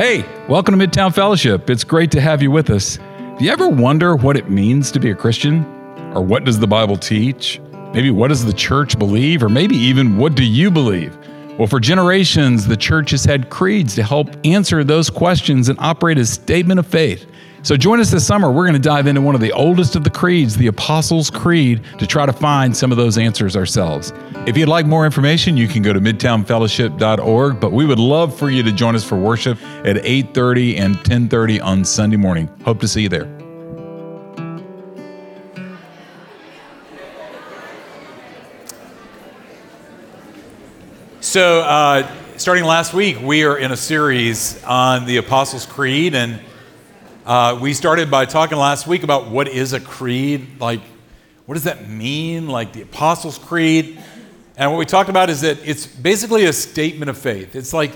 Hey, welcome to Midtown Fellowship. It's great to have you with us. Do you ever wonder what it means to be a Christian? Or what does the Bible teach? Maybe what does the church believe? Or maybe even what do you believe? Well, for generations, the church has had creeds to help answer those questions and operate as statement of faith. So join us this summer. We're going to dive into one of the oldest of the creeds, the Apostles' Creed, to try to find some of those answers ourselves. If you'd like more information, you can go to midtownfellowship.org, but we would love for you to join us for worship at 8:30 and 10:30 on Sunday morning. Hope to see you there. So, uh, starting last week, we are in a series on the Apostles' Creed, and uh, we started by talking last week about what is a creed, like what does that mean, like the Apostles' Creed. And what we talked about is that it's basically a statement of faith. It's like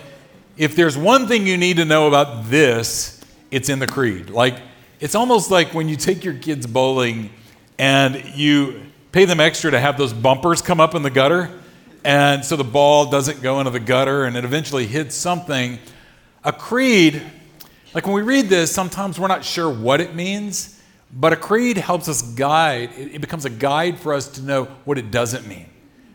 if there's one thing you need to know about this, it's in the creed. Like it's almost like when you take your kids bowling and you pay them extra to have those bumpers come up in the gutter and so the ball doesn't go into the gutter and it eventually hits something. A creed, like when we read this, sometimes we're not sure what it means, but a creed helps us guide. It becomes a guide for us to know what it doesn't mean.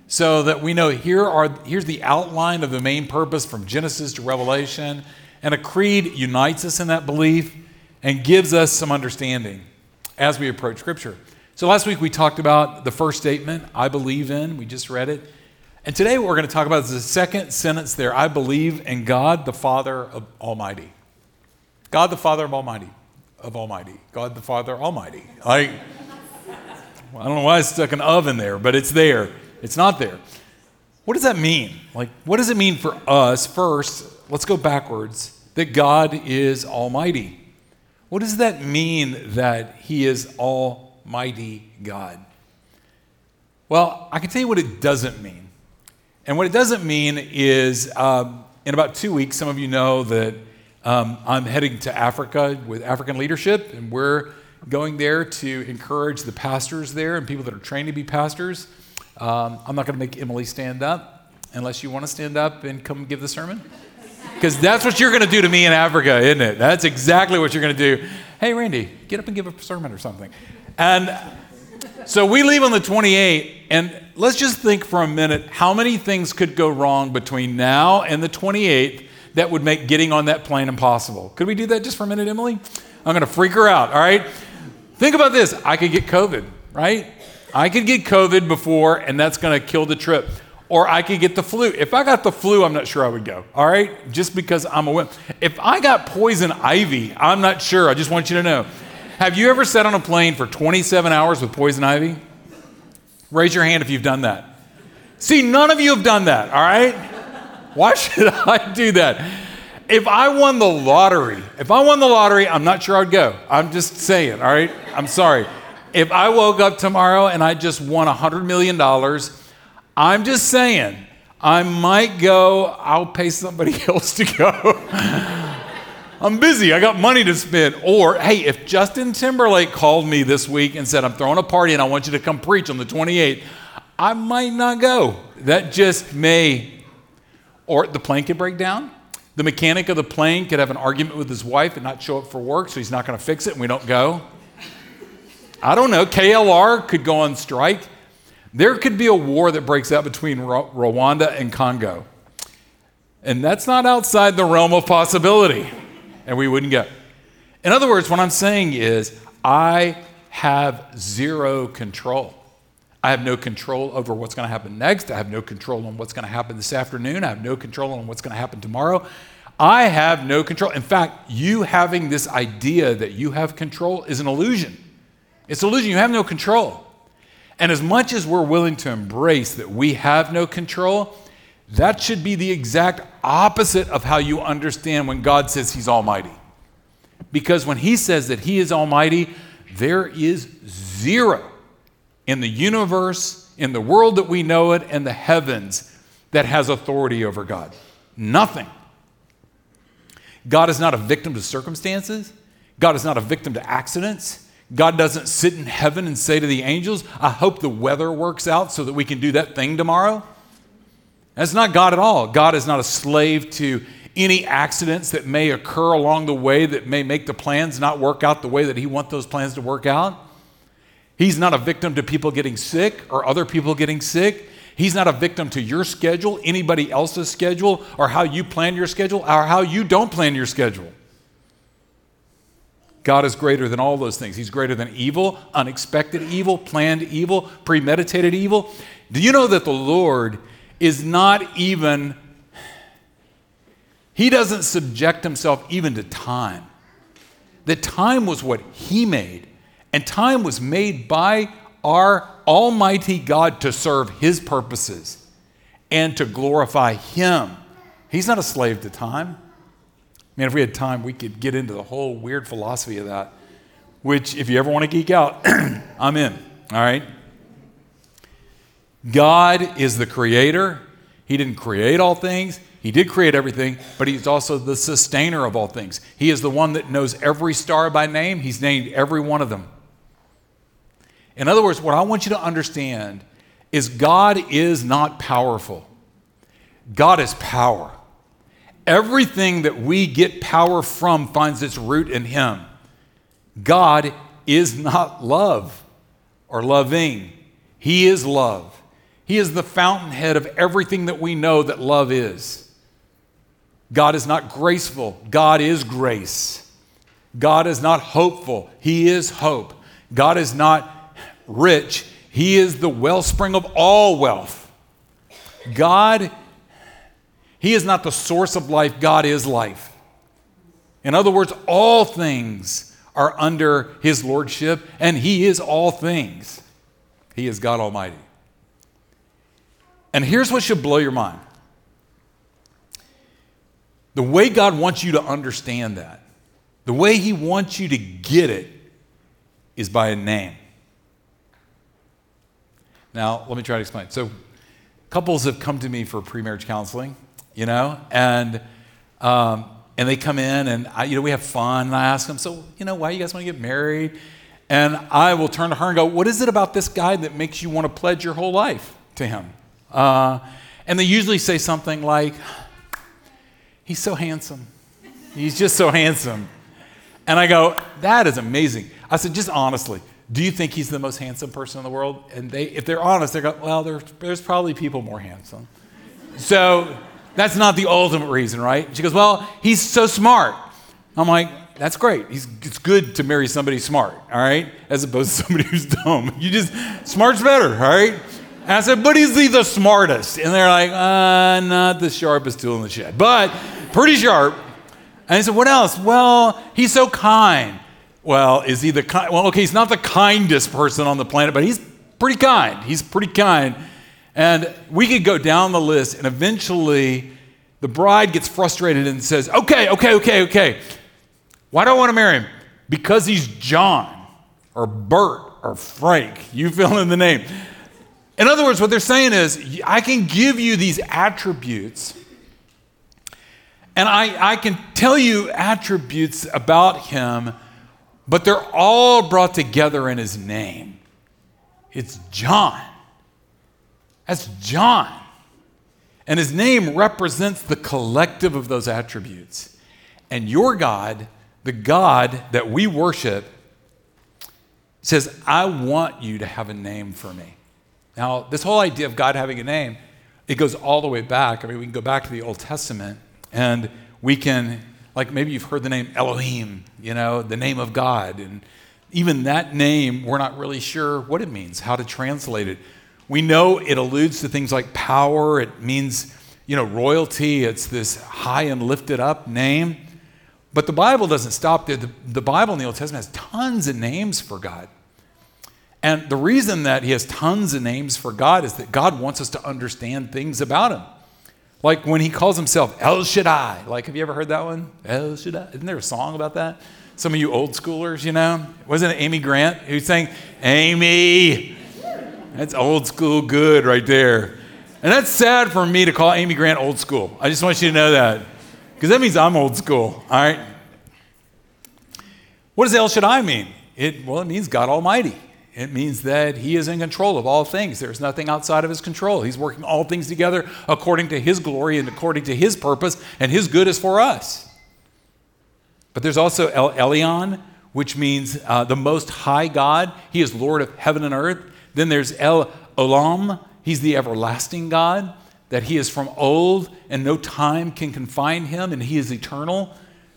So that we know here are here's the outline of the main purpose from Genesis to Revelation, and a creed unites us in that belief and gives us some understanding as we approach scripture. So last week we talked about the first statement, I believe in, we just read it. And today, what we're going to talk about is the second sentence there I believe in God the Father of Almighty. God the Father of Almighty. Of Almighty. God the Father Almighty. Like, I don't know why I stuck an of in there, but it's there. It's not there. What does that mean? Like, what does it mean for us? First, let's go backwards that God is Almighty. What does that mean that He is Almighty God? Well, I can tell you what it doesn't mean. And what it doesn't mean is, um, in about two weeks, some of you know that um, I'm heading to Africa with African leadership, and we're going there to encourage the pastors there and people that are trained to be pastors. Um, I'm not going to make Emily stand up unless you want to stand up and come give the sermon. Because that's what you're going to do to me in Africa, isn't it? That's exactly what you're going to do. Hey, Randy, get up and give a sermon or something. And so we leave on the 28th, and let's just think for a minute how many things could go wrong between now and the 28th that would make getting on that plane impossible. Could we do that just for a minute, Emily? I'm going to freak her out, all right? Think about this I could get COVID, right? I could get COVID before, and that's going to kill the trip. Or I could get the flu. If I got the flu, I'm not sure I would go, all right? Just because I'm a wimp. If I got poison ivy, I'm not sure. I just want you to know. Have you ever sat on a plane for 27 hours with poison ivy? Raise your hand if you've done that. See, none of you have done that, all right? Why should I do that? If I won the lottery, if I won the lottery, I'm not sure I'd go. I'm just saying, all right? I'm sorry. If I woke up tomorrow and I just won $100 million, I'm just saying, I might go, I'll pay somebody else to go. I'm busy. I got money to spend. Or, hey, if Justin Timberlake called me this week and said, I'm throwing a party and I want you to come preach on the 28th, I might not go. That just may. Or the plane could break down. The mechanic of the plane could have an argument with his wife and not show up for work, so he's not going to fix it and we don't go. I don't know. KLM could go on strike. There could be a war that breaks out between Rwanda and Congo. And that's not outside the realm of possibility and we wouldn't go. In other words, what I'm saying is, I have zero control. I have no control over what's going to happen next. I have no control on what's going to happen this afternoon. I have no control on what's going to happen tomorrow. I have no control. In fact, you having this idea that you have control is an illusion. It's an illusion. You have no control. And as much as we're willing to embrace that we have no control, that should be the exact opposite of how you understand when God says He's Almighty. Because when He says that He is Almighty, there is zero in the universe, in the world that we know it, and the heavens that has authority over God. Nothing. God is not a victim to circumstances. God is not a victim to accidents. God doesn't sit in heaven and say to the angels, I hope the weather works out so that we can do that thing tomorrow. That's not God at all. God is not a slave to any accidents that may occur along the way that may make the plans not work out the way that He wants those plans to work out. He's not a victim to people getting sick or other people getting sick. He's not a victim to your schedule, anybody else's schedule, or how you plan your schedule, or how you don't plan your schedule. God is greater than all those things. He's greater than evil, unexpected evil, planned evil, premeditated evil. Do you know that the Lord is not even, He doesn't subject Himself even to time? That time was what He made, and time was made by our Almighty God to serve His purposes and to glorify Him. He's not a slave to time. Man, if we had time, we could get into the whole weird philosophy of that, which, if you ever want to geek out, I'm in. All right? God is the creator. He didn't create all things, He did create everything, but He's also the sustainer of all things. He is the one that knows every star by name, He's named every one of them. In other words, what I want you to understand is God is not powerful. God is power. Everything that we get power from finds its root in Him. God is not love or loving, He is love. He is the fountainhead of everything that we know that love is. God is not graceful, God is grace. God is not hopeful, He is hope. God is not rich, He is the wellspring of all wealth. God, He is not the source of life, God is life. In other words, all things are under His lordship, and He is all things. He is God Almighty. And here's what should blow your mind the way God wants you to understand that, the way He wants you to get it, is by a name. Now, let me try to explain. So, couples have come to me for pre-marriage counseling, you know, and um, and they come in and I, you know we have fun. And I ask them, so you know, why you guys want to get married? And I will turn to her and go, what is it about this guy that makes you want to pledge your whole life to him? Uh, and they usually say something like, he's so handsome. He's just so handsome. And I go, that is amazing. I said, just honestly, do you think he's the most handsome person in the world? And they, if they're honest, they're go, well, there's, there's probably people more handsome. So that's not the ultimate reason, right? She goes, well, he's so smart. I'm like, that's great. He's, it's good to marry somebody smart, all right, as opposed to somebody who's dumb. You just, smart's better, all right? And I said, but is he the smartest? And they're like, uh, not the sharpest tool in the shed, but pretty sharp. And I said, what else? Well, he's so kind. Well, is he the kind? Well, okay, he's not the kindest person on the planet, but he's pretty kind. He's pretty kind. And we could go down the list, and eventually the bride gets frustrated and says, okay, okay, okay, okay. Why do I want to marry him? Because he's John or Bert or Frank. You fill in the name. In other words, what they're saying is, I can give you these attributes, and I, I can tell you attributes about him, but they're all brought together in his name. It's John. That's John. And his name represents the collective of those attributes. And your God the God that we worship says, I want you to have a name for me. Now, this whole idea of God having a name, it goes all the way back. I mean, we can go back to the Old Testament and we can, like maybe you've heard the name Elohim, you know, the name of God. And even that name, we're not really sure what it means, how to translate it. We know it alludes to things like power, it means, you know, royalty. It's this high and lifted up name. But the Bible doesn't stop there. The, the, Bible in the Old Testament has tons of names for God. And the reason that he has tons of names for God is that God wants us to understand things about him. Like when he calls himself El Shaddai. Like, have you ever heard that one? El Shaddai. Isn't there a song about that? Some of you old schoolers, you know? Wasn't it Amy Grant who sang, Amy? That's old school good right there. And that's sad for me to call Amy Grant old school. I just want you to know that. Because that means I'm old school, all right? What does El Shaddai mean? It, well, it means God Almighty. It means that he is in control of all things. There's nothing outside of his control. He's working all things together according to his glory and according to his purpose, and his good is for us. But there's also El Elyon, which means uh, the most high God. He is Lord of heaven and earth. Then there's El Olam, he's the everlasting God, that he is from old and no time can confine him, and he is eternal.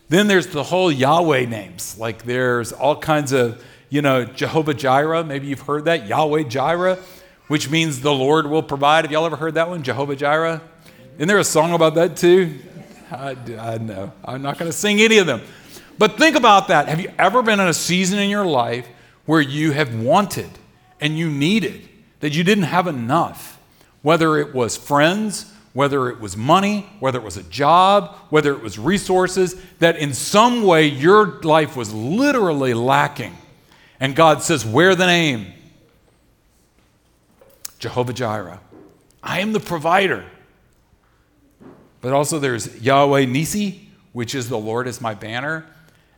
Then there's the whole Yahweh names. Like there's all kinds of, you know, Jehovah Jireh. Maybe you've heard that. Yahweh Jireh, which means the Lord will provide. Have y'all ever heard that one? Jehovah Jireh? Isn't there a song about that too? I, I know. I'm not going to sing any of them. But think about that. Have you ever been in a season in your life where you have wanted and you needed, that you didn't have enough? Whether it was friends, whether it was money, whether it was a job, whether it was resources, that in some way your life was literally lacking. And God says, Wear the name Jehovah Jireh. I am the provider. But also there's Yahweh Nissi, which is the Lord is my banner.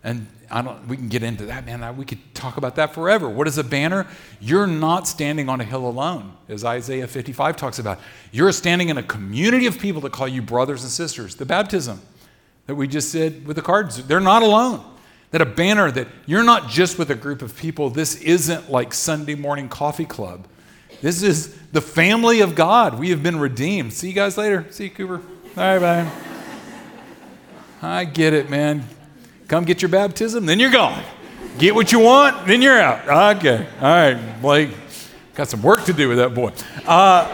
And I don't, we can get into that, man. We could talk about that forever. What is a banner? You're not standing on a hill alone, as Isaiah 55 talks about. You're standing in a community of people that call you brothers and sisters. The baptism that we just said with the cards, they're not alone. That a banner that you're not just with a group of people. This isn't like Sunday morning coffee club. This is the family of God. We have been redeemed. See you guys later. See you, Cooper. All right, bye. I get it, man. Come get your baptism, then you're gone. Get what you want, then you're out. Okay. All right, Blake. Got some work to do with that boy. Uh,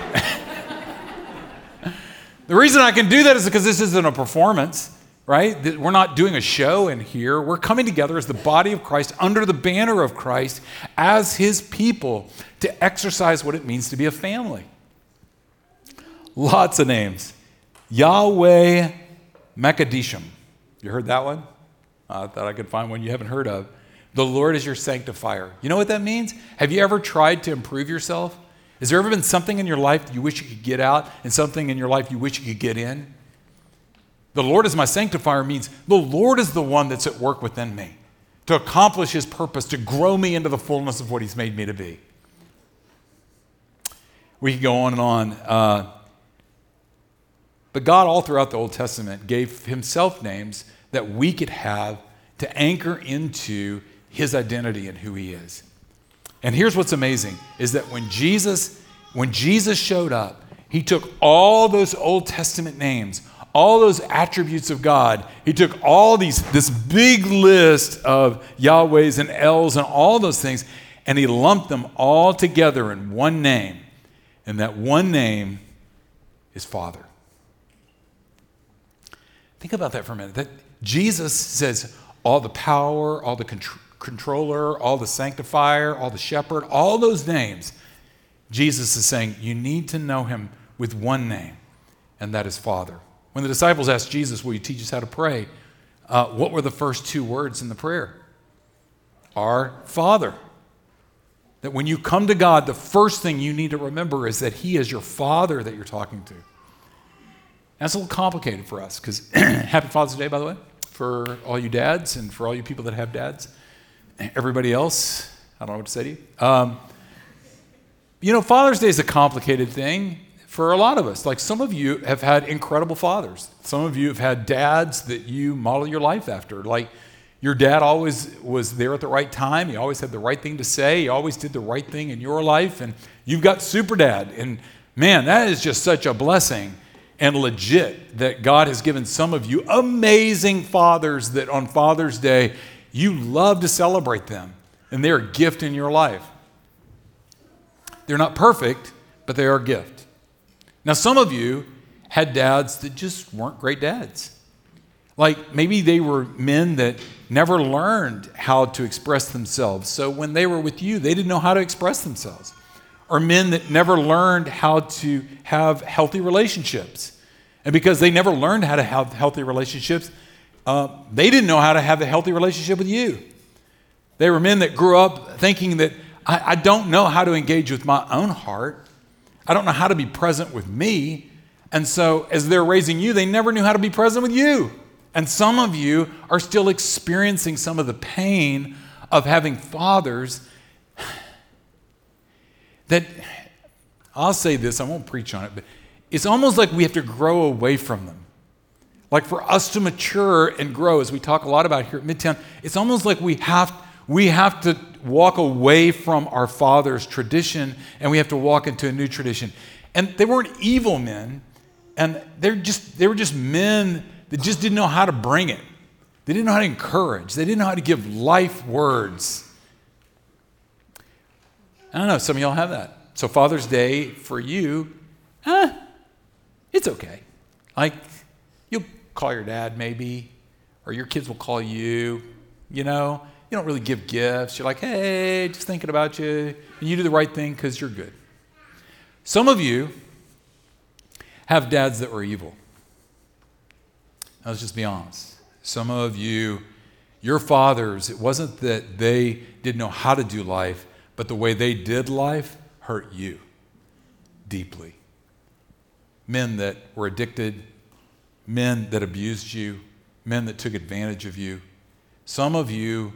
the reason I can do that is because this isn't a performance, right? We're not doing a show in here. We're coming together as the body of Christ under the banner of Christ as his people to exercise what it means to be a family. Lots of names. Yahweh Mekadishim. You heard that one? I thought I could find one you haven't heard of. The Lord is your sanctifier. You know what that means? Have you ever tried to improve yourself? Has there ever been something in your life you wish you could get out and something in your life you wish you could get in? The Lord is my sanctifier means the Lord is the one that's at work within me to accomplish his purpose, to grow me into the fullness of what he's made me to be. We could go on and on. Uh, but God, all throughout the Old Testament, gave himself names that we could have to anchor into his identity and who he is. And here's what's amazing is that when Jesus when Jesus showed up, he took all those Old Testament names, all those attributes of God. He took all these this big list of Yahwehs and Els and all those things and he lumped them all together in one name. And that one name is Father. Think about that for a minute. That Jesus says, all the power, all the contr- controller, all the sanctifier, all the shepherd, all those names. Jesus is saying, you need to know him with one name, and that is Father. When the disciples asked Jesus, Will you teach us how to pray? Uh, what were the first two words in the prayer? Our Father. That when you come to God, the first thing you need to remember is that He is your Father that you're talking to. That's a little complicated for us because Happy Father's Day, by the way for all you dads and for all you people that have dads. Everybody else, I don't know what to say to you. Um, you know, Father's Day is a complicated thing for a lot of us. Like some of you have had incredible fathers. Some of you have had dads that you model your life after. Like your dad always was there at the right time. He always had the right thing to say. He always did the right thing in your life. And you've got super dad. And man, that is just such a blessing and legit that God has given some of you amazing fathers that on Father's Day you love to celebrate them and they're a gift in your life. They're not perfect, but they are a gift. Now, some of you had dads that just weren't great dads. Like maybe they were men that never learned how to express themselves. So when they were with you, they didn't know how to express themselves or men that never learned how to have healthy relationships. And because they never learned how to have healthy relationships, uh, they didn't know how to have a healthy relationship with you. They were men that grew up thinking that I, I don't know how to engage with my own heart. I don't know how to be present with me. And so, as they're raising you, they never knew how to be present with you. And some of you are still experiencing some of the pain of having fathers that I'll say this, I won't preach on it, but it's almost like we have to grow away from them. Like for us to mature and grow, as we talk a lot about here at Midtown, it's almost like we have, we have to walk away from our father's tradition and we have to walk into a new tradition. And they weren't evil men, and they're just, they were just men that just didn't know how to bring it. They didn't know how to encourage, they didn't know how to give life words. I don't know, some of y'all have that. So, Father's Day for you, eh, it's okay. Like, you'll call your dad maybe, or your kids will call you, you know. You don't really give gifts. You're like, hey, just thinking about you. And you do the right thing because you're good. Some of you have dads that were evil. Now, let's just be honest. Some of you, your fathers, it wasn't that they didn't know how to do life, but the way they did life hurt you deeply. Men that were addicted, men that abused you, men that took advantage of you. Some of you,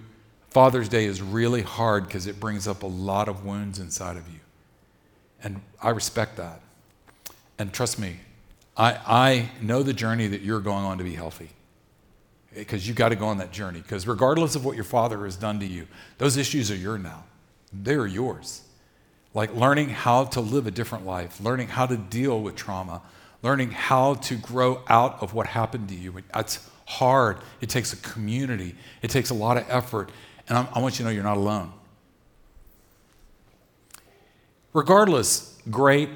Father's Day is really hard because it brings up a lot of wounds inside of you. And I respect that. And trust me, I, I know the journey that you're going on to be healthy eh, because you got to go on that journey. Because regardless of what your father has done to you, those issues are yours now. They're yours. Like learning how to live a different life, learning how to deal with trauma, learning how to grow out of what happened to you. That's hard. It takes a community, it takes a lot of effort. And I, want you to know you're not alone. Regardless, great,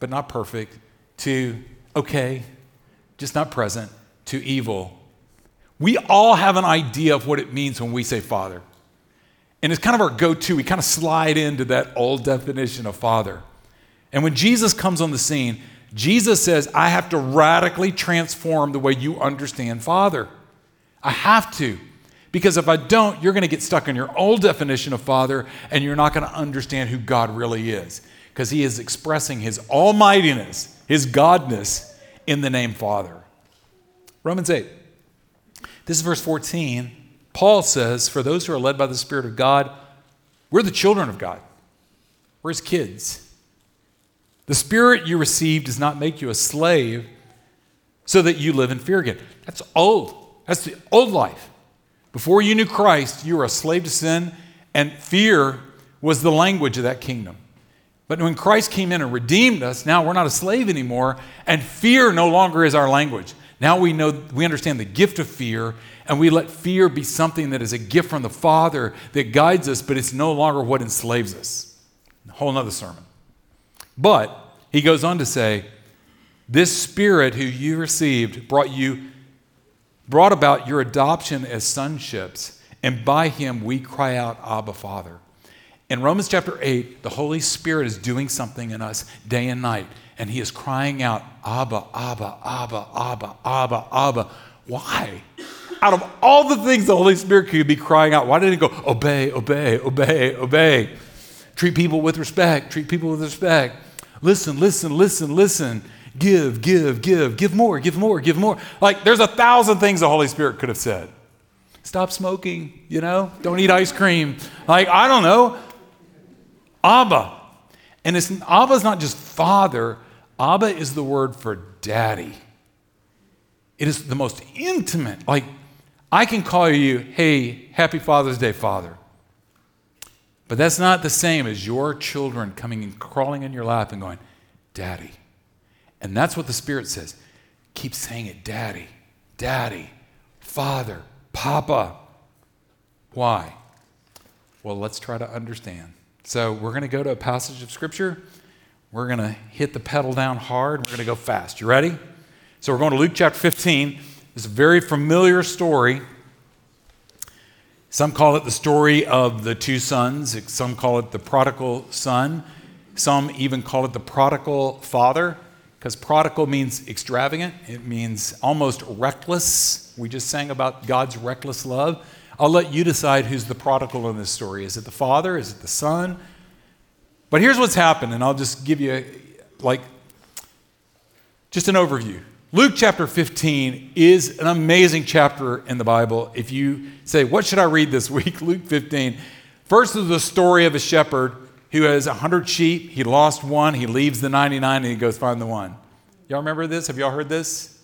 but not perfect, to okay, just not present, to evil. We all have an idea of what it means when we say father. And it's kind of our go to. We kind of slide into that old definition of father. And when Jesus comes on the scene, Jesus says, I have to radically transform the way you understand father. I have to. Because if I don't, you're going to get stuck in your old definition of father and you're not going to understand who God really is. Because he is expressing his almightiness, his godness in the name Father. Romans 8. This is verse 14. Paul says, For those who are led by the Spirit of God, we're the children of God. We're his kids. The Spirit you receive does not make you a slave so that you live in fear again. That's old. That's the old life. Before you knew Christ, you were a slave to sin, and fear was the language of that kingdom. But when Christ came in and redeemed us, now we're not a slave anymore, and fear no longer is our language. Now we know we understand the gift of fear, and we let fear be something that is a gift from the Father that guides us, but it's no longer what enslaves us. A whole nother sermon. But he goes on to say, This spirit who you received brought you brought about your adoption as sonships, and by him we cry out, Abba, Father. In Romans chapter 8, the Holy Spirit is doing something in us day and night, and He is crying out, Abba, Abba, Abba, Abba, Abba, Abba. Why? Out of all the things the Holy Spirit could be crying out, why didn't He go, obey, obey, obey, obey? Treat people with respect, treat people with respect. Listen, listen, listen, listen. Give, give, give, give more, give more, give more. Like, there's a thousand things the Holy Spirit could have said. Stop smoking, you know? Don't eat ice cream. Like, I don't know. Abba. And it's, Abba is not just father, Abba is the word for daddy. It is the most intimate. Like, I can call you, hey, happy Father's Day, Father. But that's not the same as your children coming and crawling in your lap and going, Daddy. And that's what the Spirit says. Keep saying it, Daddy, Daddy, Father, Papa. Why? Well, let's try to understand. So we're going to go to a passage of Scripture. We're going to hit the pedal down hard. We're going to go fast. You ready? So we're going to Luke chapter 15. It's a very familiar story. Some call it the story of the two sons. Some call it the prodigal son. Some even call it the prodigal father, because prodigal means extravagant. It means almost reckless. We just sang about God's reckless love. I'll let you decide who's the prodigal in this story. Is it the father? Is it the son? But here's what's happened, and I'll just give you like just an overview. Luke chapter 15 is an amazing chapter in the Bible. If you say, What should I read this week? Luke 15. First is the story of a shepherd who has 100 sheep. He lost one. He leaves the 99 and he goes find the one. Y'all remember this? Have y'all heard this?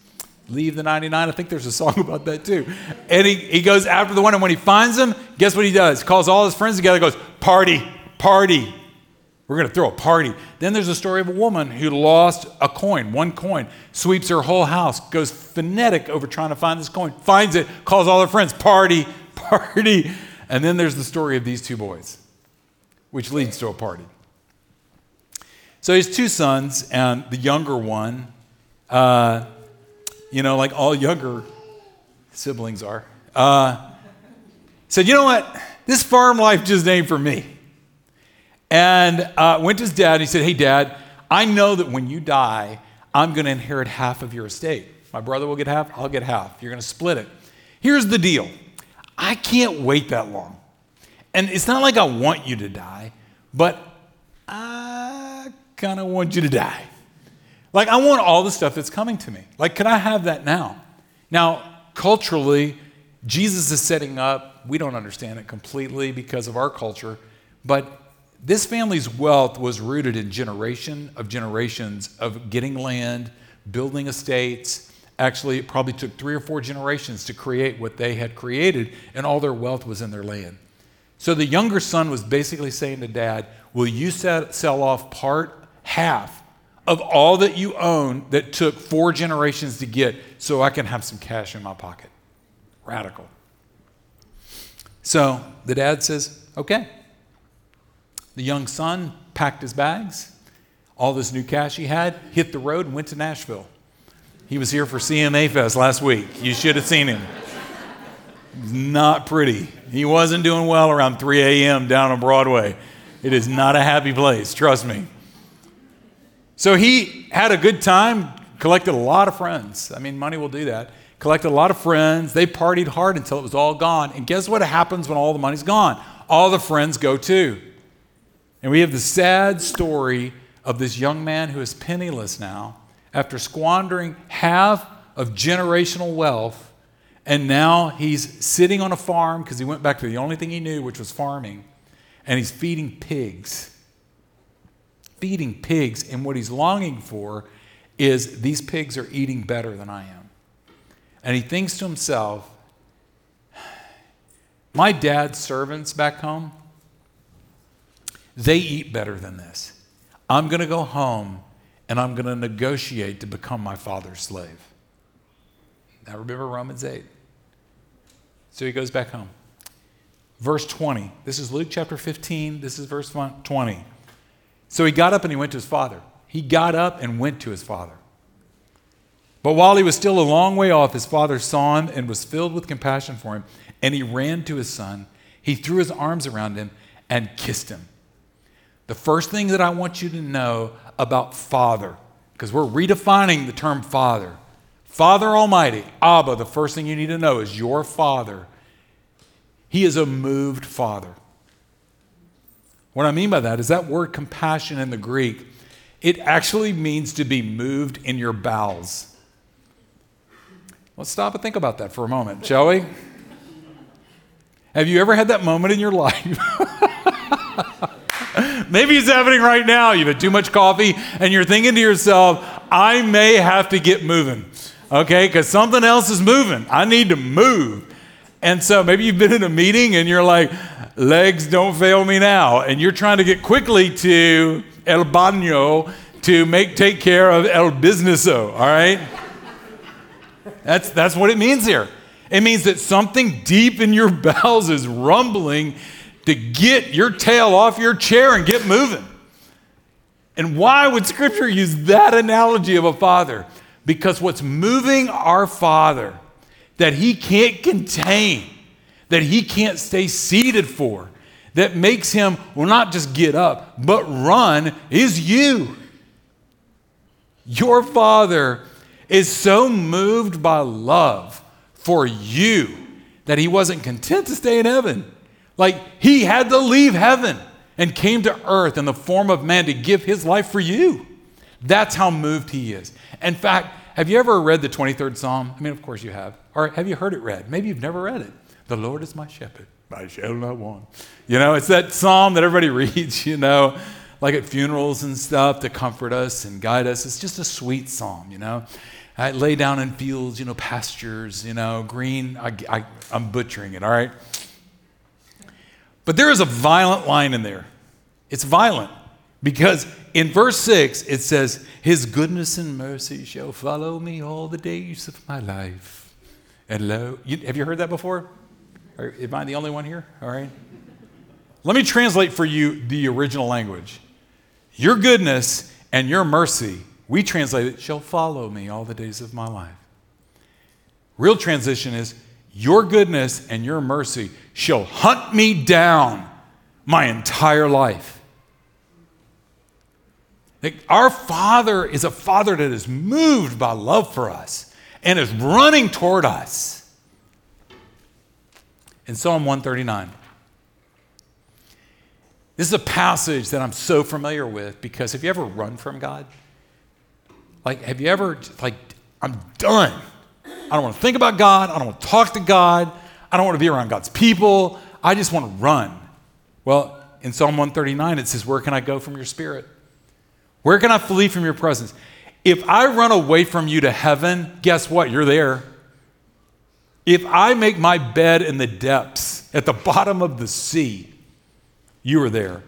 Leave the 99. I think there's a song about that too. And he, he goes after the one. And when he finds him, guess what he does? Calls all his friends together, goes, Party, party. We're going to throw a party. Then there's a story of a woman who lost a coin, one coin, sweeps her whole house, goes frenetic over trying to find this coin, finds it, calls all her friends, party, party. And then there's the story of these two boys, which leads to a party. So has two sons, and the younger one, uh, you know, like all younger siblings are, uh, said, You know what? This farm life just ain't for me and uh, went to his dad. and he said, Hey, dad, I know that when you die, I'm going to inherit half of your estate. My brother will get half, I'll get half. You're going to split it. Here's the deal I can't wait that long. And it's not like I want you to die, but I kind of want you to die. Like, I want all the stuff that's coming to me. Like, can I have that now? Now, culturally, Jesus is setting up, we don't understand it completely because of our culture, but this family's wealth was rooted in generation of generations of getting land, building estates. Actually, it probably took three or four generations to create what they had created, and all their wealth was in their land. So the younger son was basically saying to dad, Will you sell off part, half of all that you own that took four generations to get so I can have some cash in my pocket? Radical. So the dad says, Okay. The young son packed his bags, all this new cash he had, hit the road and went to Nashville. He was here for CMA Fest last week. You should have seen him. Not pretty. He wasn't doing well around 3 a.m. down on Broadway. It is not a happy place, trust me. So he had a good time, collected a lot of friends. I mean, money will do that. Collected a lot of friends. They partied hard until it was all gone. And guess what happens when all the money's gone? All the friends go too. And we have the sad story of this young man who is penniless now after squandering half of generational wealth. And now he's sitting on a farm because he went back to the only thing he knew, which was farming. And he's feeding pigs. Feeding pigs. And what he's longing for is these pigs are eating better than I am. And he thinks to himself, my dad's servants back home, they eat better than this. I'm going to go home and I'm going to negotiate to become my father's slave. Now remember Romans 8. So he goes back home. Verse 20. This is Luke chapter 15. This is verse 20. So he got up and he went to his father. He got up and went to his father. But while he was still a long way off, his father saw him and was filled with compassion for him. And he ran to his son. He threw his arms around him and kissed him. The first thing that I want you to know about Father, because we're redefining the term Father. Father Almighty, Abba, the first thing you need to know is your Father. He is a moved Father. What I mean by that is that word compassion in the Greek, it actually means to be moved in your bowels. Let's stop and think about that for a moment, shall we? Have you ever had that moment in your life? Maybe it's happening right now. You've had too much coffee and you're thinking to yourself, I may have to get moving, okay? Because something else is moving. I need to move. And so maybe you've been in a meeting and you're like, legs don't fail me now. And you're trying to get quickly to El Baño to make take care of El Businesso, all right? That's, that's what it means here. It means that something deep in your bowels is rumbling to get your tail off your chair and get moving. And why would Scripture use that analogy of a father? Because what's moving our father that he can't contain, that he can't stay seated for, that makes him, well, not just get up, but run, is you. Your father is so moved by love for you that he wasn't content to stay in heaven. Like he had to leave heaven and came to earth in the form of man to give his life for you. That's how moved he is. In fact, have you ever read the 23rd Psalm? I mean, of course you have. Or have you heard it read? Maybe you've never read it. The Lord is my shepherd. I shall not want. You know, it's that psalm that everybody reads, you know, like at funerals and stuff to comfort us and guide us. It's just a sweet psalm, you know. I lay down in fields, you know, pastures, you know, green. I, I, I'm butchering it, all right? But there is a violent line in there. It's violent because in verse 6 it says, His goodness and mercy shall follow me all the days of my life. And lo, you, have you heard that before? Or am I the only one here? All right. Let me translate for you the original language. Your goodness and your mercy, we translate it, shall follow me all the days of my life. Real transition is, your goodness and your mercy shall hunt me down my entire life. Our Father is a Father that is moved by love for us and is running toward us. In Psalm 139, this is a passage that I'm so familiar with because have you ever run from God? Like, have you ever, like, I'm done. I don't want to think about God. I don't want to talk to God. I don't want to be around God's people. I just want to run. Well, in Psalm 139, it says, Where can I go from your spirit? Where can I flee from your presence? If I run away from you to heaven, guess what? You're there. If I make my bed in the depths, at the bottom of the sea, you are there.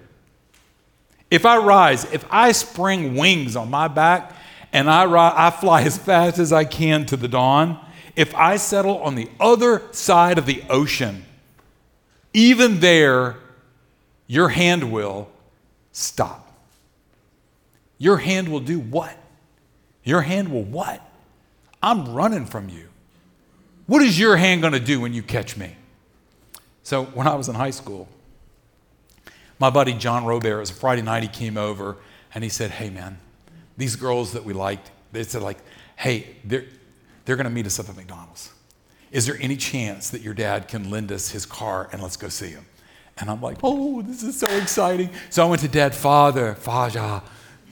If I rise, if I spring wings on my back and I, I fly as fast as I can to the dawn, if I settle on the other side of the ocean, even there, your hand will stop. Your hand will do what? Your hand will what? I'm running from you. What is your hand going to do when you catch me? So, when I was in high school, my buddy John Robert, it was a Friday night, he came over and he said, Hey, man, these girls that we liked, they said, like, hey, they're, they're going to meet us up at McDonald's. Is there any chance that your dad can lend us his car and let's go see him? And I'm like, oh, this is so exciting. So I went to dad, Father, Faja,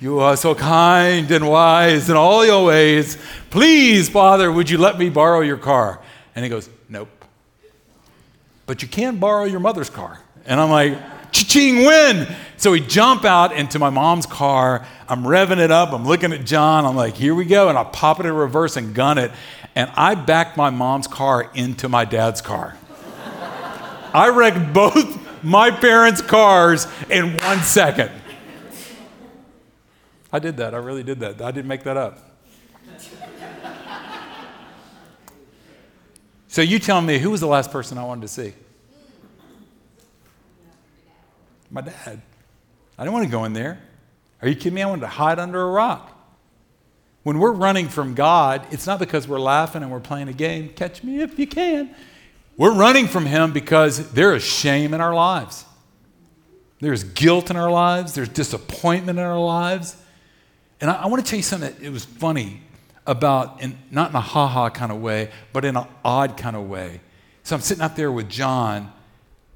you are so kind and wise in all your ways. Please, Father, would you let me borrow your car? And he goes, Nope. But you can borrow your mother's car. And I'm like, Ching win. So we jump out into my mom's car. I'm revving it up. I'm looking at John. I'm like, here we go. And I pop it in reverse and gun it. And I backed my mom's car into my dad's car. I wrecked both my parents' cars in one second. I did that. I really did that. I didn't make that up. so you tell me, who was the last person I wanted to see? My dad. I didn't want to go in there. Are you kidding me? I wanted to hide under a rock. When we're running from God, it's not because we're laughing and we're playing a game. Catch me if you can. We're running from Him because there is shame in our lives. There's guilt in our lives. There's disappointment in our lives. And I, I want to tell you something that it was funny about, not in a ha ha kind of way, but in an odd kind of way. So I'm sitting out there with John,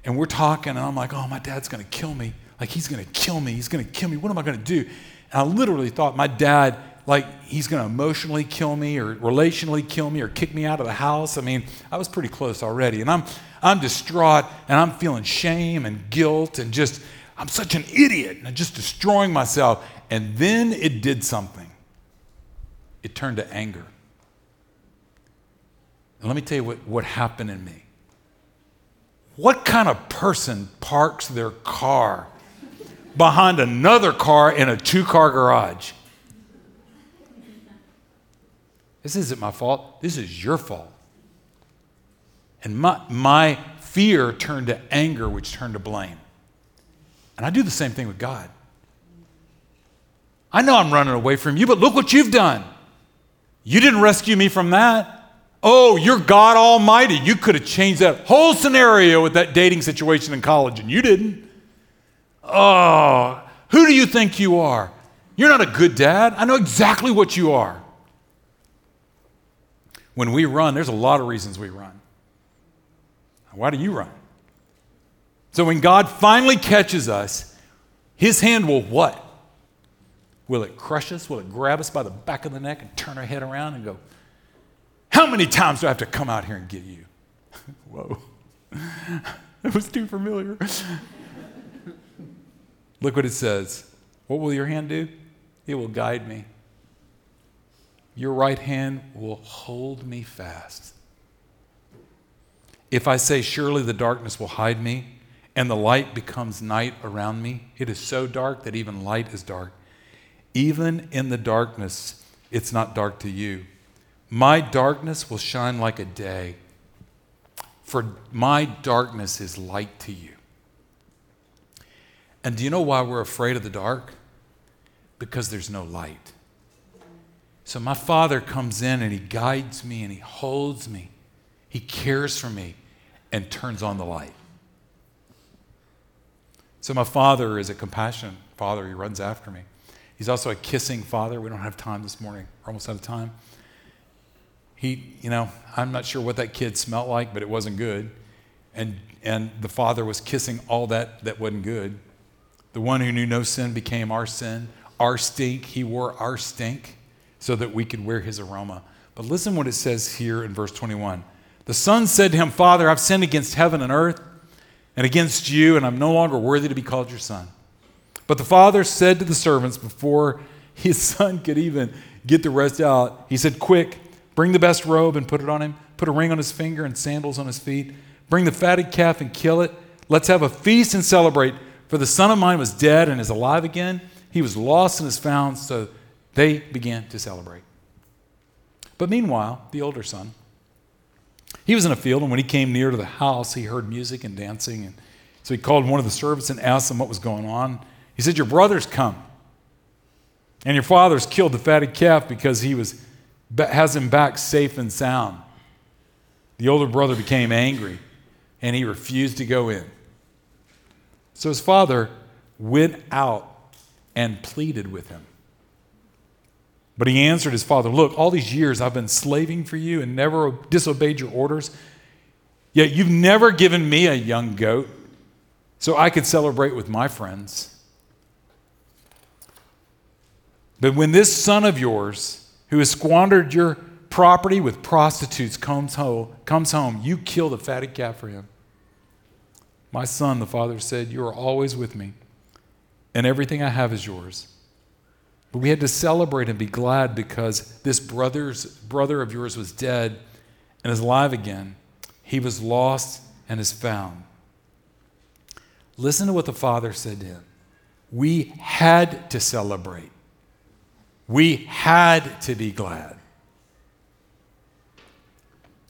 and we're talking, and I'm like, oh, my dad's going to kill me. Like, he's going to kill me. He's going to kill me. What am I going to do? And I literally thought my dad, like, he's going to emotionally kill me or relationally kill me or kick me out of the house. I mean, I was pretty close already. And I'm, I'm distraught, and I'm feeling shame and guilt and just, I'm such an idiot and I'm just destroying myself. And then it did something. It turned to anger. And let me tell you what, what happened in me. What kind of person parks their car behind another car in a two car garage? This isn't my fault. This is your fault. And my, my fear turned to anger, which turned to blame. And I do the same thing with God. I know I'm running away from you, but look what you've done. You didn't rescue me from that. Oh, you're God Almighty. You could have changed that whole scenario with that dating situation in college, and you didn't. Oh, who do you think you are? You're not a good dad. I know exactly what you are. When we run, there's a lot of reasons we run. Why do you run? So when God finally catches us, his hand will what? Will it crush us? Will it grab us by the back of the neck and turn our head around and go, How many times do I have to come out here and get you? Whoa. that was too familiar. Look what it says. What will your hand do? It will guide me. Your right hand will hold me fast. If I say, Surely the darkness will hide me, and the light becomes night around me, it is so dark that even light is dark. Even in the darkness, it's not dark to you. My darkness will shine like a day, for my darkness is light to you. And do you know why we're afraid of the dark? Because there's no light. So my father comes in and he guides me and he holds me. He cares for me and turns on the light. So my father is a compassionate father. He runs after me. He's also a kissing father. We don't have time this morning. We're almost out of time. He, you know, I'm not sure what that kid smelled like, but it wasn't good. And, and the father was kissing all that that wasn't good. The one who knew no sin became our sin, our stink. He wore our stink so that we could wear his aroma. But listen what it says here in verse 21. The son said to him, Father, I've sinned against heaven and earth and against you, and I'm no longer worthy to be called your son. But the father said to the servants before his son could even get the rest out, he said, Quick, bring the best robe and put it on him, put a ring on his finger and sandals on his feet. Bring the fatted calf and kill it. Let's have a feast and celebrate. For the son of mine was dead and is alive again. He was lost and is found. So they began to celebrate. But meanwhile, the older son, he was in a field, and when he came near to the house, he heard music and dancing. And so he called one of the servants and asked him what was going on. He said, Your brother's come, and your father's killed the fatted calf because he was, has him back safe and sound. The older brother became angry, and he refused to go in. So his father went out and pleaded with him. But he answered his father, Look, all these years I've been slaving for you and never disobeyed your orders. Yet you've never given me a young goat so I could celebrate with my friends. But when this son of yours, who has squandered your property with prostitutes, comes home, comes home, you kill the fatted calf for him. My son, the father said, You are always with me, and everything I have is yours. But we had to celebrate and be glad because this brother's brother of yours was dead and is alive again. He was lost and is found. Listen to what the father said to him. We had to celebrate. We had to be glad.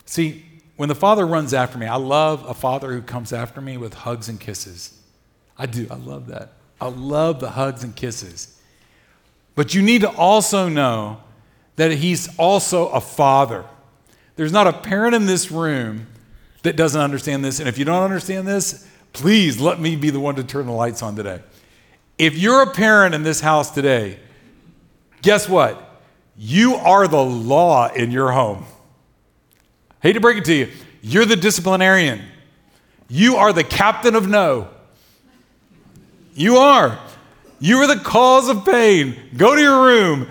See, when the father runs after me, I love a father who comes after me with hugs and kisses. I do. I love that. I love the hugs and kisses. But you need to also know that he's also a father. There's not a parent in this room that doesn't understand this. And if you don't understand this, please let me be the one to turn the lights on today. If you're a parent in this house today, guess what? You are the law in your home. Hate to break it to you, you're the disciplinarian. You are the captain of no. You are. You are the cause of pain. Go to your room.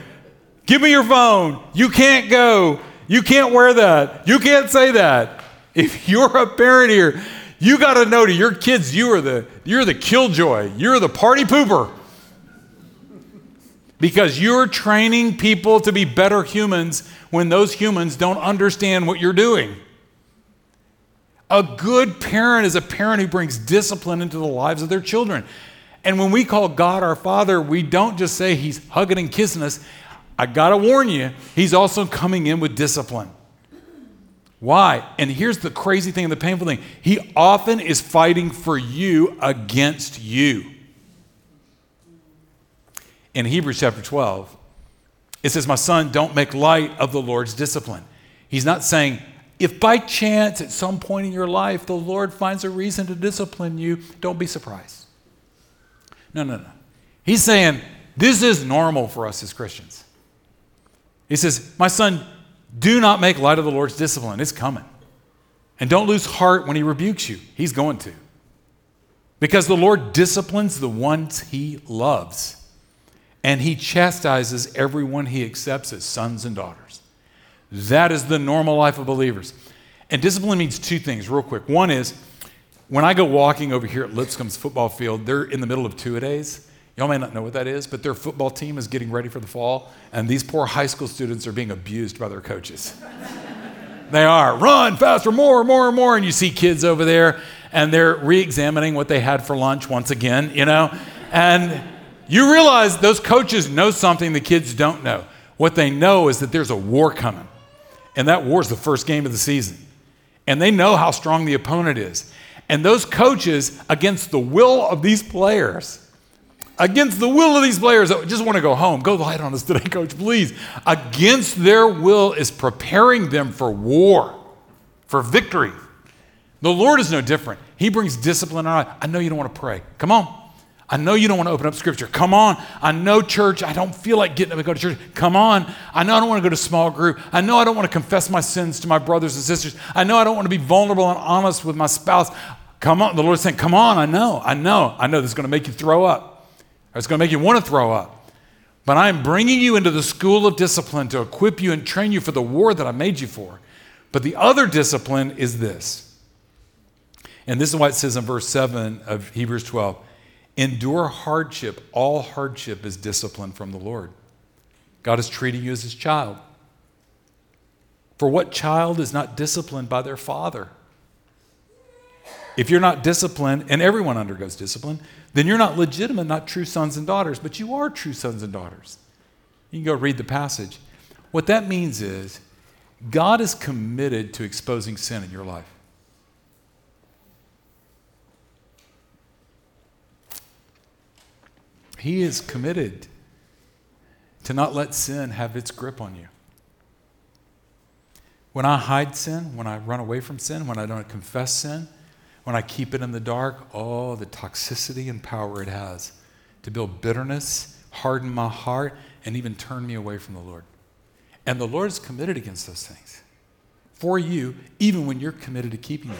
Give me your phone. You can't go. You can't wear that. You can't say that. If you're a parent here, you got to know to your kids you are the you're the killjoy. You're the party pooper. Because you're training people to be better humans when those humans don't understand what you're doing. A good parent is a parent who brings discipline into the lives of their children. And when we call God our Father, we don't just say He's hugging and kissing us. I got to warn you, He's also coming in with discipline. Why? And here's the crazy thing and the painful thing He often is fighting for you against you. In Hebrews chapter 12, it says, My son, don't make light of the Lord's discipline. He's not saying, if by chance at some point in your life the Lord finds a reason to discipline you, don't be surprised. No, no, no. He's saying this is normal for us as Christians. He says, My son, do not make light of the Lord's discipline. It's coming. And don't lose heart when he rebukes you. He's going to. Because the Lord disciplines the ones he loves, and he chastises everyone he accepts as sons and daughters. That is the normal life of believers. And discipline means two things, real quick. One is When I go walking over here at Lipscomb's football field, they're in the middle of two a days. Y'all may not know what that is, but their football team is getting ready for the fall, and these poor high school students are being abused by their coaches. they are. Run faster, more, more, and more. And you see kids over there, and they're re examining what they had for lunch once again, you know? And you realize those coaches know something the kids don't know. What they know is that there's a war coming, and that war is the first game of the season. And they know how strong the opponent is. And those coaches, against the will of these players, against the will of these players that just want to go home, go light on us today, coach, please. Against their will is preparing them for war, for victory. The Lord is no different. He brings discipline life. I know you don't want to pray. Come on. I know you don't want to open up scripture. Come on. I know church. I don't feel like getting up and go to church. Come on. I know I don't want to go to small group. I know I don't want to confess my sins to my brothers and sisters. I know I don't want to be vulnerable and honest with my spouse. Come on. The Lord's saying, Come on. I know. I know. I know this is going to make you throw up. It's going to make you want to throw up. But I'm bringing you into the school of discipline to equip you and train you for the war that I made you for. But the other discipline is this. And this is why it says in verse 7 of Hebrews 12 Endure hardship. All hardship is discipline from the Lord. God is treating you as his child. For what child is not disciplined by their father? If you're not disciplined, and everyone undergoes discipline, then you're not legitimate, not true sons and daughters, but you are true sons and daughters. You can go read the passage. What that means is God is committed to exposing sin in your life. He is committed to not let sin have its grip on you. When I hide sin, when I run away from sin, when I don't confess sin, when I keep it in the dark, oh, the toxicity and power it has to build bitterness, harden my heart, and even turn me away from the Lord. And the Lord is committed against those things for you, even when you're committed to keeping them.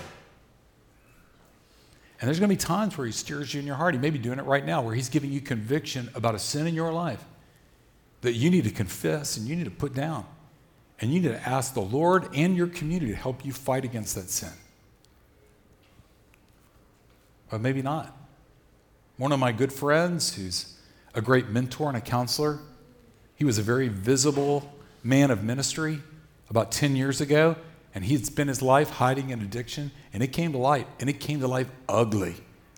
And there's going to be times where He stirs you in your heart. He may be doing it right now, where He's giving you conviction about a sin in your life that you need to confess and you need to put down. And you need to ask the Lord and your community to help you fight against that sin. But maybe not. One of my good friends, who's a great mentor and a counselor, he was a very visible man of ministry about 10 years ago. And he'd spent his life hiding an addiction, and it came to light, and it came to life ugly,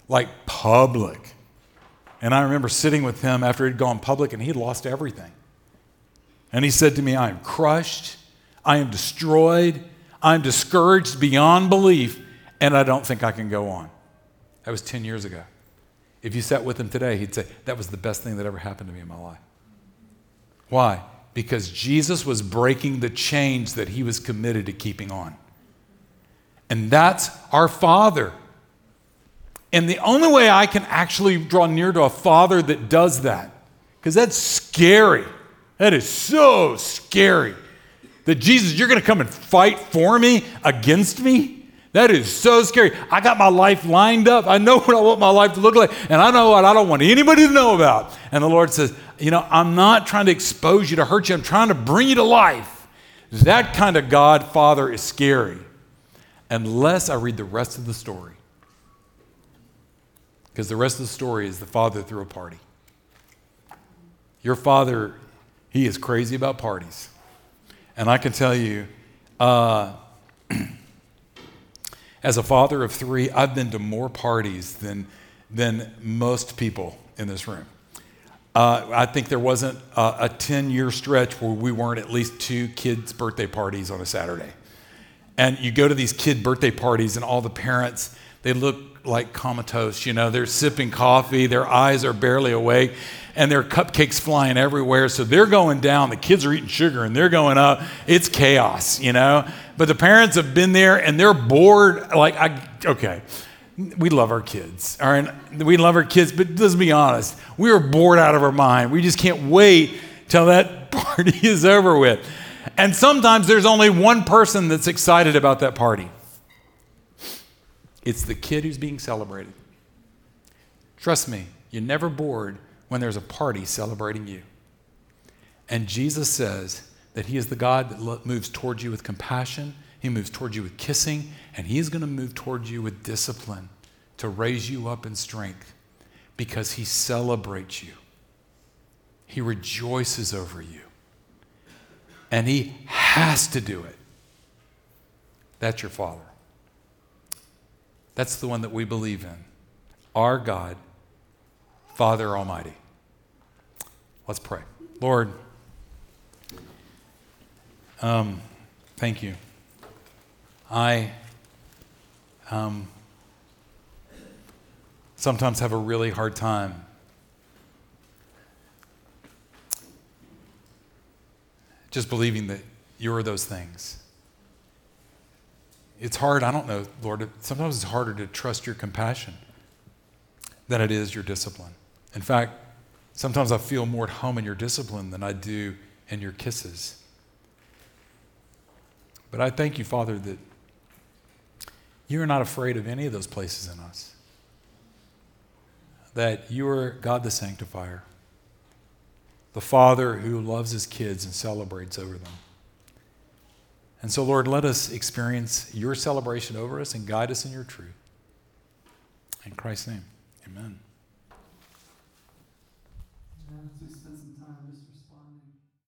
like public. And I remember sitting with him after he'd gone public, and he'd lost everything. And he said to me, I am crushed, I am destroyed, I'm discouraged beyond belief, and I don't think I can go on. That was 10 years ago. If you sat with him today, he'd say, That was the best thing that ever happened to me in my life. Why? Because Jesus was breaking the chains that he was committed to keeping on. And that's our Father. And the only way I can actually draw near to a Father that does that, because that's scary. That is so scary. That Jesus, you're going to come and fight for me against me? That is so scary. I got my life lined up. I know what I want my life to look like, and I know what I don't want anybody to know about. And the Lord says, You know, I'm not trying to expose you to hurt you, I'm trying to bring you to life. That kind of God, Father, is scary unless I read the rest of the story. Because the rest of the story is the Father threw a party. Your Father, he is crazy about parties. And I can tell you, uh, as a father of three, I've been to more parties than, than most people in this room. Uh, I think there wasn't a, a 10 year stretch where we weren't at least two kids' birthday parties on a Saturday. And you go to these kid birthday parties, and all the parents, they look like comatose. You know, they're sipping coffee, their eyes are barely awake, and there are cupcakes flying everywhere. So they're going down. The kids are eating sugar and they're going up. It's chaos, you know? But the parents have been there and they're bored. Like, I, okay, we love our kids, all right? We love our kids, but let's be honest. We are bored out of our mind. We just can't wait till that party is over with. And sometimes there's only one person that's excited about that party it's the kid who's being celebrated. Trust me, you're never bored when there's a party celebrating you. And Jesus says that He is the God that moves towards you with compassion, He moves towards you with kissing, and He is going to move towards you with discipline to raise you up in strength because he celebrates you. He rejoices over you. And he has to do it. That's your Father. That's the one that we believe in. Our God, Father Almighty. Let's pray. Lord, um, thank you. I um, sometimes have a really hard time just believing that you're those things. It's hard, I don't know, Lord, sometimes it's harder to trust your compassion than it is your discipline. In fact, sometimes I feel more at home in your discipline than I do in your kisses. But I thank you, Father, that you're not afraid of any of those places in us. That you are God the Sanctifier, the Father who loves his kids and celebrates over them. And so, Lord, let us experience your celebration over us and guide us in your truth. In Christ's name, amen.